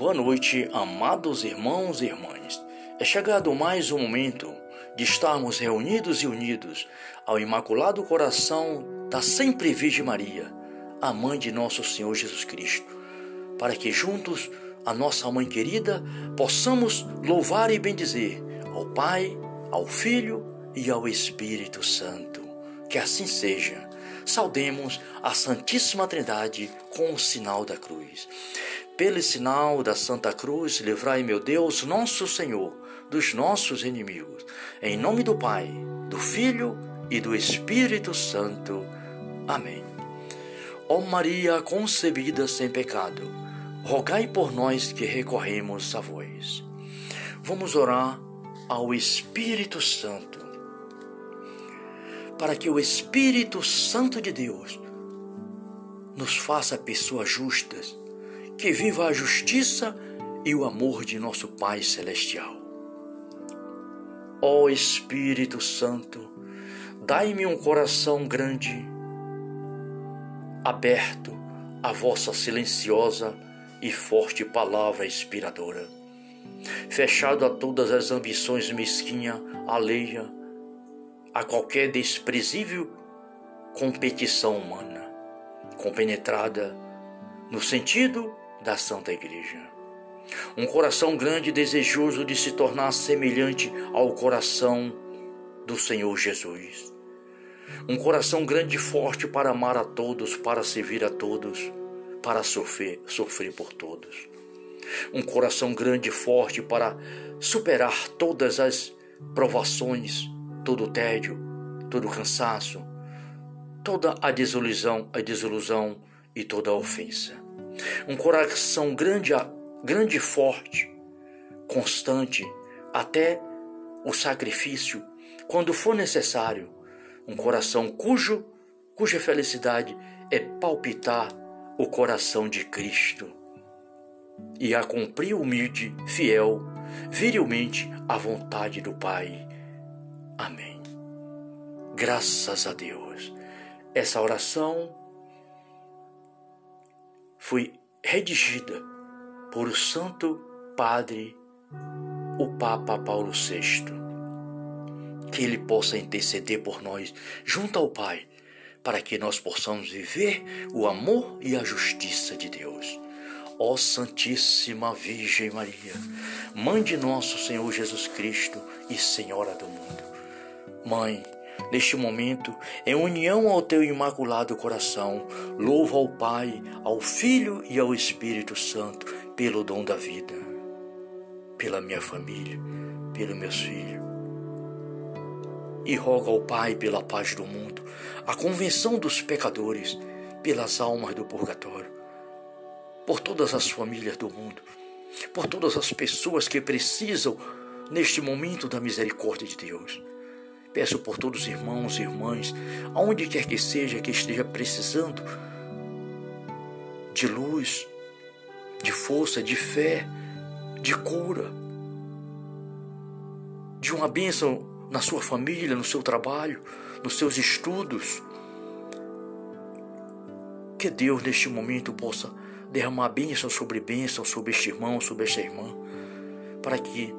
Boa noite, amados irmãos e irmãs. É chegado mais um momento de estarmos reunidos e unidos ao Imaculado Coração da Sempre Virgem Maria, a mãe de nosso Senhor Jesus Cristo, para que juntos, a nossa mãe querida, possamos louvar e bendizer ao Pai, ao Filho e ao Espírito Santo. Que assim seja. Saudemos a Santíssima Trindade com o sinal da cruz. Pelo sinal da Santa Cruz, livrai, meu Deus, nosso Senhor, dos nossos inimigos. Em nome do Pai, do Filho e do Espírito Santo. Amém. Ó Maria concebida sem pecado, rogai por nós que recorremos a vós. Vamos orar ao Espírito Santo, para que o Espírito Santo de Deus nos faça pessoas justas que viva a justiça e o amor de nosso Pai Celestial. Ó Espírito Santo, dai-me um coração grande, aberto à vossa silenciosa e forte palavra inspiradora, fechado a todas as ambições mesquinha, alheia, a qualquer desprezível competição humana, compenetrada no sentido da Santa Igreja. Um coração grande desejoso de se tornar semelhante ao coração do Senhor Jesus. Um coração grande e forte para amar a todos, para servir a todos, para sofrer, sofrer por todos. Um coração grande e forte para superar todas as provações, todo o tédio, todo o cansaço, toda a desilusão, a desilusão e toda a ofensa um coração grande, grande e forte, constante, até o sacrifício, quando for necessário, um coração cujo cuja felicidade é palpitar o coração de Cristo e a cumprir humilde, fiel, virilmente a vontade do Pai. Amém. Graças a Deus. Essa oração foi redigida por o Santo Padre, o Papa Paulo VI. Que ele possa interceder por nós junto ao Pai, para que nós possamos viver o amor e a justiça de Deus. Ó Santíssima Virgem Maria, Mãe de nosso Senhor Jesus Cristo e Senhora do mundo. Mãe, Neste momento, em união ao teu imaculado coração, louvo ao Pai, ao Filho e ao Espírito Santo pelo dom da vida, pela minha família, pelos meus filhos. E rogo ao Pai pela paz do mundo, a convenção dos pecadores, pelas almas do purgatório, por todas as famílias do mundo, por todas as pessoas que precisam neste momento da misericórdia de Deus Peço por todos os irmãos e irmãs, aonde quer que seja que esteja precisando de luz, de força, de fé, de cura, de uma bênção na sua família, no seu trabalho, nos seus estudos. Que Deus neste momento possa derramar bênção sobre bênção sobre este irmão, sobre esta irmã, para que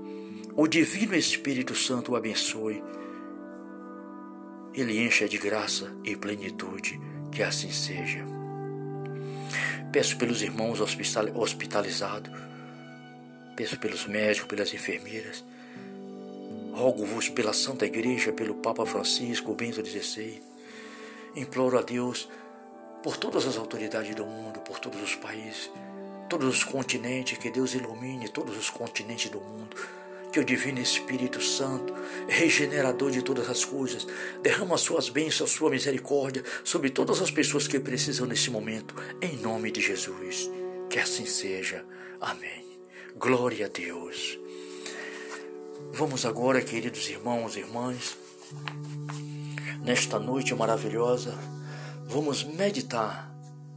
o Divino Espírito Santo o abençoe ele encha de graça e plenitude, que assim seja. Peço pelos irmãos hospitalizados, peço pelos médicos, pelas enfermeiras, rogo-vos pela Santa Igreja, pelo Papa Francisco, Bento XVI, imploro a Deus por todas as autoridades do mundo, por todos os países, todos os continentes, que Deus ilumine todos os continentes do mundo que o Divino Espírito Santo, regenerador de todas as coisas, derrama suas bênçãos, sua misericórdia sobre todas as pessoas que precisam nesse momento, em nome de Jesus. Que assim seja. Amém. Glória a Deus. Vamos agora, queridos irmãos e irmãs, nesta noite maravilhosa, vamos meditar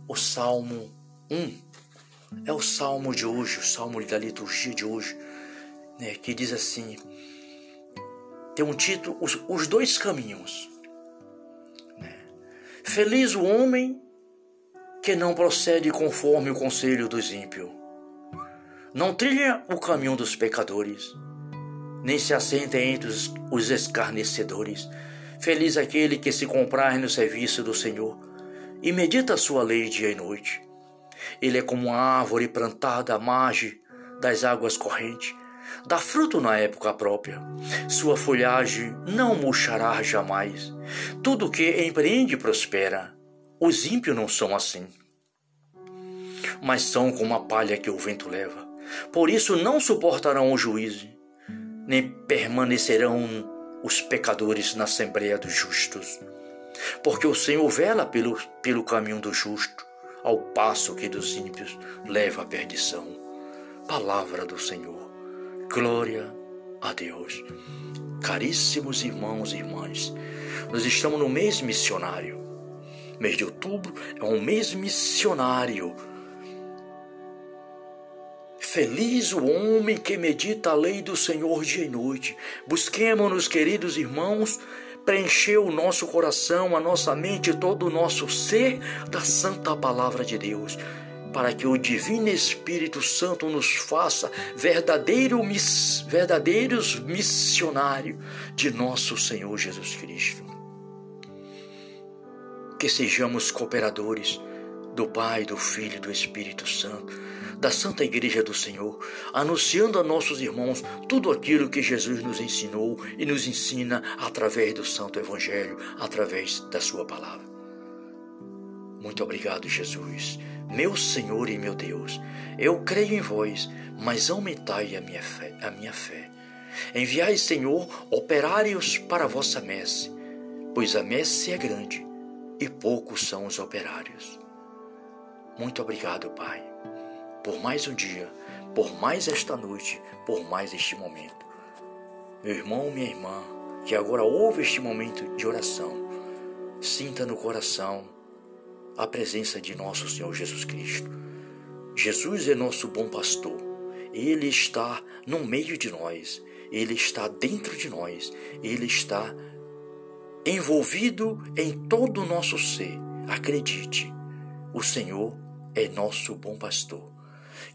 o Salmo 1. É o salmo de hoje, o salmo da liturgia de hoje né, que diz assim: tem um título, Os, os Dois Caminhos. Né? Feliz o homem que não procede conforme o conselho dos ímpios, Não trilha o caminho dos pecadores, nem se assenta entre os, os escarnecedores. Feliz aquele que se comprar no serviço do Senhor e medita a sua lei dia e noite. Ele é como uma árvore plantada à margem das águas correntes, dá fruto na época própria. Sua folhagem não murchará jamais. Tudo que empreende prospera. Os ímpios não são assim, mas são como a palha que o vento leva. Por isso não suportarão o juízo, nem permanecerão os pecadores na assembleia dos justos. Porque o Senhor vela pelo, pelo caminho do justo, ao passo que dos ímpios leva à perdição. Palavra do Senhor. Glória a Deus. Caríssimos irmãos e irmãs, nós estamos no mês missionário. Mês de outubro é um mês missionário. Feliz o homem que medita a lei do Senhor dia e noite. Busquemos-nos, queridos irmãos, preencher o nosso coração, a nossa mente, todo o nosso ser da santa palavra de Deus para que o Divino Espírito Santo nos faça verdadeiro, verdadeiros missionários de nosso Senhor Jesus Cristo. Que sejamos cooperadores do Pai, do Filho e do Espírito Santo, da Santa Igreja do Senhor, anunciando a nossos irmãos tudo aquilo que Jesus nos ensinou e nos ensina através do Santo Evangelho, através da Sua palavra. Muito obrigado, Jesus meu Senhor e meu Deus, eu creio em vós, mas aumentai a minha fé. A minha fé. Enviai, Senhor, operários para a vossa messe, pois a messe é grande e poucos são os operários. Muito obrigado, Pai, por mais um dia, por mais esta noite, por mais este momento. Meu irmão, minha irmã, que agora ouve este momento de oração, sinta no coração a presença de nosso Senhor Jesus Cristo. Jesus é nosso bom pastor. Ele está no meio de nós, ele está dentro de nós, ele está envolvido em todo o nosso ser. Acredite, o Senhor é nosso bom pastor.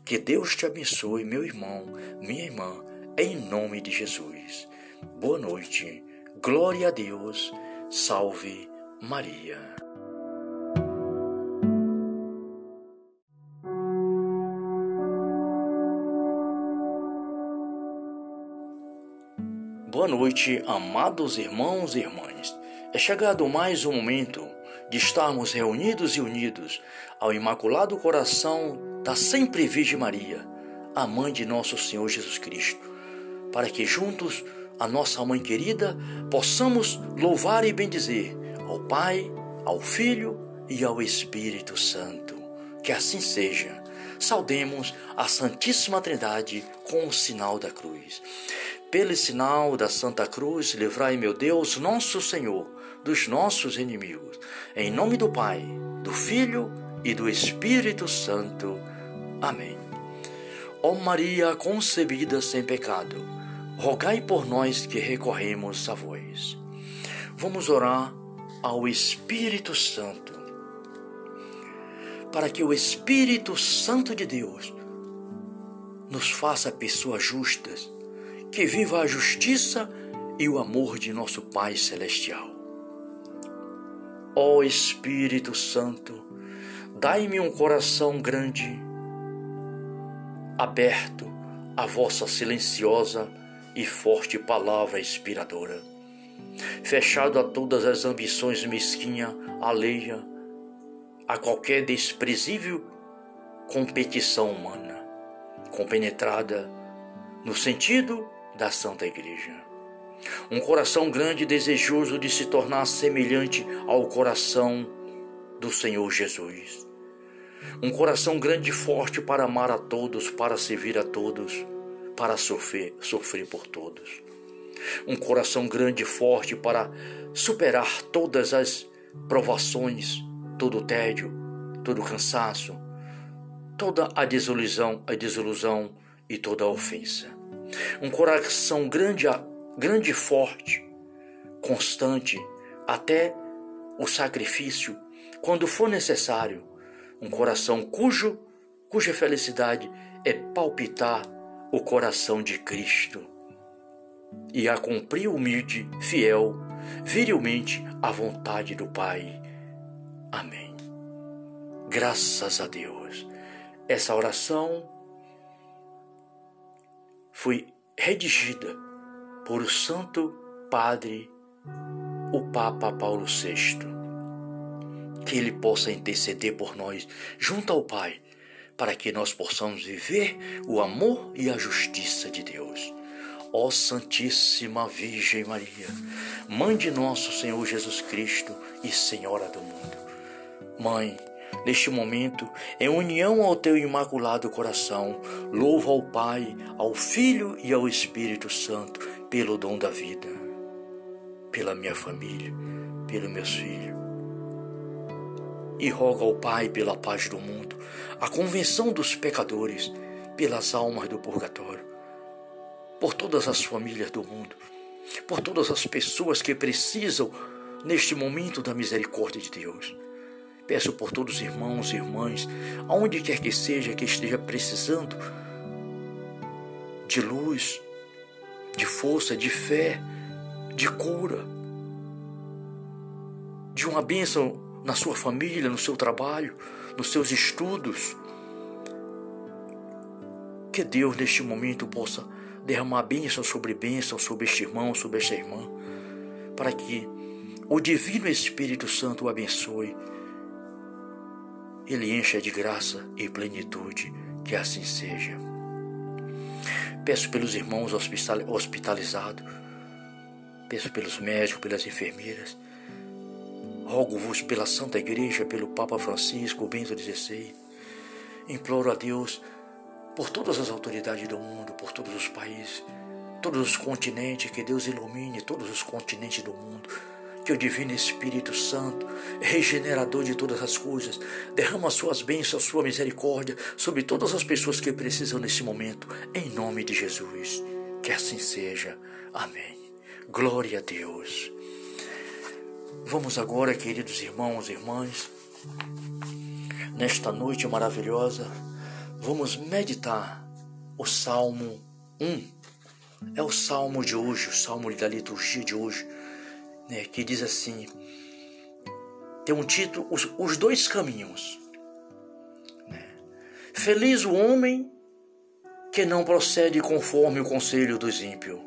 Que Deus te abençoe, meu irmão, minha irmã, em nome de Jesus. Boa noite, glória a Deus, salve Maria. Boa noite, amados irmãos e irmãs. É chegado mais um momento de estarmos reunidos e unidos ao Imaculado Coração da Sempre Virgem Maria, a mãe de nosso Senhor Jesus Cristo, para que juntos, a nossa mãe querida, possamos louvar e bendizer ao Pai, ao Filho e ao Espírito Santo. Que assim seja. Saudemos a Santíssima Trindade com o sinal da cruz. Pelo sinal da Santa Cruz, livrai, meu Deus, nosso Senhor, dos nossos inimigos. Em nome do Pai, do Filho e do Espírito Santo. Amém. Ó Maria concebida sem pecado, rogai por nós que recorremos a vós. Vamos orar ao Espírito Santo, para que o Espírito Santo de Deus nos faça pessoas justas que viva a justiça e o amor de nosso Pai Celestial. Ó Espírito Santo, dai-me um coração grande, aberto à vossa silenciosa e forte palavra inspiradora, fechado a todas as ambições mesquinha, alheia, a qualquer desprezível competição humana, compenetrada no sentido da Santa Igreja. Um coração grande e desejoso de se tornar semelhante ao coração do Senhor Jesus. Um coração grande e forte para amar a todos, para servir a todos, para sofrer, sofrer por todos. Um coração grande e forte para superar todas as provações, todo o tédio, todo o cansaço, toda a desilusão, a desilusão e toda a ofensa. Um coração grande, grande e forte, constante, até o sacrifício, quando for necessário. Um coração cujo, cuja felicidade é palpitar o coração de Cristo e a cumprir humilde, fiel, virilmente a vontade do Pai. Amém. Graças a Deus. Essa oração foi redigida por o Santo Padre, o Papa Paulo VI. Que ele possa interceder por nós junto ao Pai, para que nós possamos viver o amor e a justiça de Deus. Ó Santíssima Virgem Maria, Mãe de nosso Senhor Jesus Cristo e Senhora do mundo. Mãe, neste momento, em união ao teu imaculado coração, louvo ao Pai, ao Filho e ao Espírito Santo pelo dom da vida, pela minha família, pelos meus filhos. E rogo ao Pai pela paz do mundo, a convenção dos pecadores, pelas almas do purgatório por todas as famílias do mundo, por todas as pessoas que precisam neste momento da misericórdia de Deus. Peço por todos os irmãos e irmãs, aonde quer que seja que esteja precisando de luz, de força, de fé, de cura, de uma bênção na sua família, no seu trabalho, nos seus estudos. Que Deus neste momento possa derramar bênção sobre bênção sobre este irmão, sobre esta irmã, para que o Divino Espírito Santo o abençoe. Ele encha de graça e plenitude, que assim seja. Peço pelos irmãos hospitalizados, peço pelos médicos, pelas enfermeiras, rogo-vos pela Santa Igreja, pelo Papa Francisco, Bento XVI. Imploro a Deus por todas as autoridades do mundo, por todos os países, todos os continentes, que Deus ilumine todos os continentes do mundo. Que o Divino Espírito Santo, regenerador de todas as coisas, derrama suas bênçãos, sua misericórdia sobre todas as pessoas que precisam nesse momento, em nome de Jesus. Que assim seja. Amém. Glória a Deus. Vamos agora, queridos irmãos e irmãs, nesta noite maravilhosa vamos meditar o Salmo 1. É o salmo de hoje, o salmo da liturgia de hoje, né, que diz assim: tem um título, Os, os Dois Caminhos. Né? Feliz o homem que não procede conforme o conselho dos ímpios,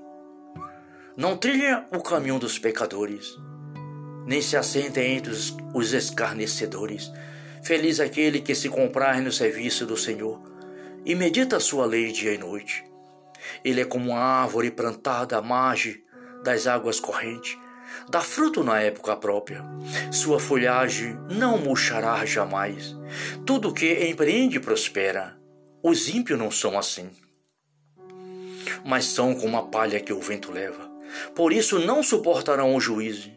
não trilha o caminho dos pecadores, nem se assenta entre os, os escarnecedores Feliz aquele que se comprar no serviço do Senhor e medita a sua lei dia e noite. Ele é como uma árvore plantada à margem das águas correntes, dá fruto na época própria. Sua folhagem não murchará jamais. Tudo que empreende prospera. Os ímpios não são assim, mas são como a palha que o vento leva. Por isso não suportarão o juízo,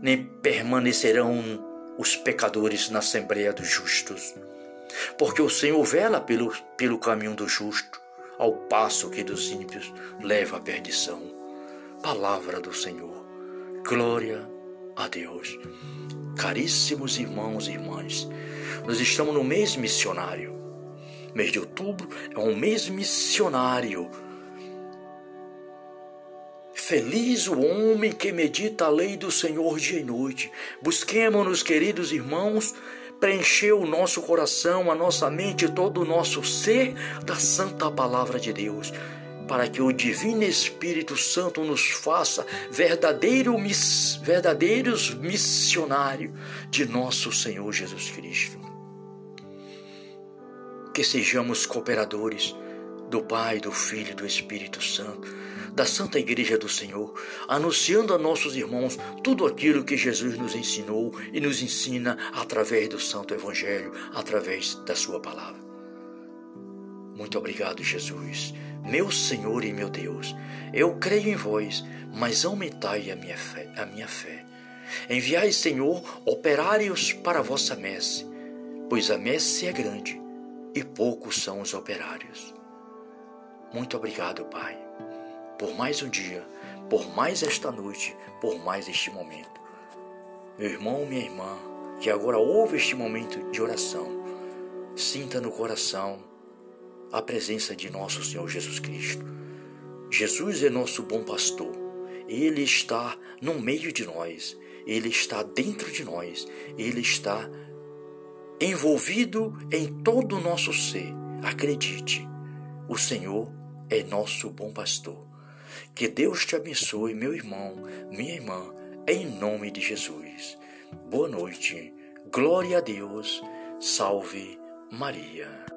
nem permanecerão os pecadores na Assembleia dos Justos. Porque o Senhor vela pelo, pelo caminho do justo, ao passo que dos ímpios leva à perdição. Palavra do Senhor. Glória a Deus. Caríssimos irmãos e irmãs, nós estamos no mês missionário. Mês de outubro é um mês missionário Feliz o homem que medita a lei do Senhor dia e noite. Busquemos-nos, queridos irmãos, preencher o nosso coração, a nossa mente, todo o nosso ser da santa palavra de Deus, para que o divino Espírito Santo nos faça verdadeiro, verdadeiros missionários de nosso Senhor Jesus Cristo. Que sejamos cooperadores do Pai, do Filho e do Espírito Santo da Santa Igreja do Senhor, anunciando a nossos irmãos tudo aquilo que Jesus nos ensinou e nos ensina através do Santo Evangelho, através da Sua palavra. Muito obrigado, Jesus, meu Senhor e meu Deus. Eu creio em vós, mas aumentai a minha fé. A minha fé. Enviai, Senhor, operários para a vossa messe, pois a messe é grande e poucos são os operários. Muito obrigado, Pai por mais um dia, por mais esta noite, por mais este momento. Meu irmão, minha irmã, que agora ouve este momento de oração, sinta no coração a presença de nosso Senhor Jesus Cristo. Jesus é nosso bom pastor. Ele está no meio de nós, ele está dentro de nós, ele está envolvido em todo o nosso ser. Acredite, o Senhor é nosso bom pastor. Que Deus te abençoe, meu irmão, minha irmã, em nome de Jesus. Boa noite, glória a Deus, salve Maria.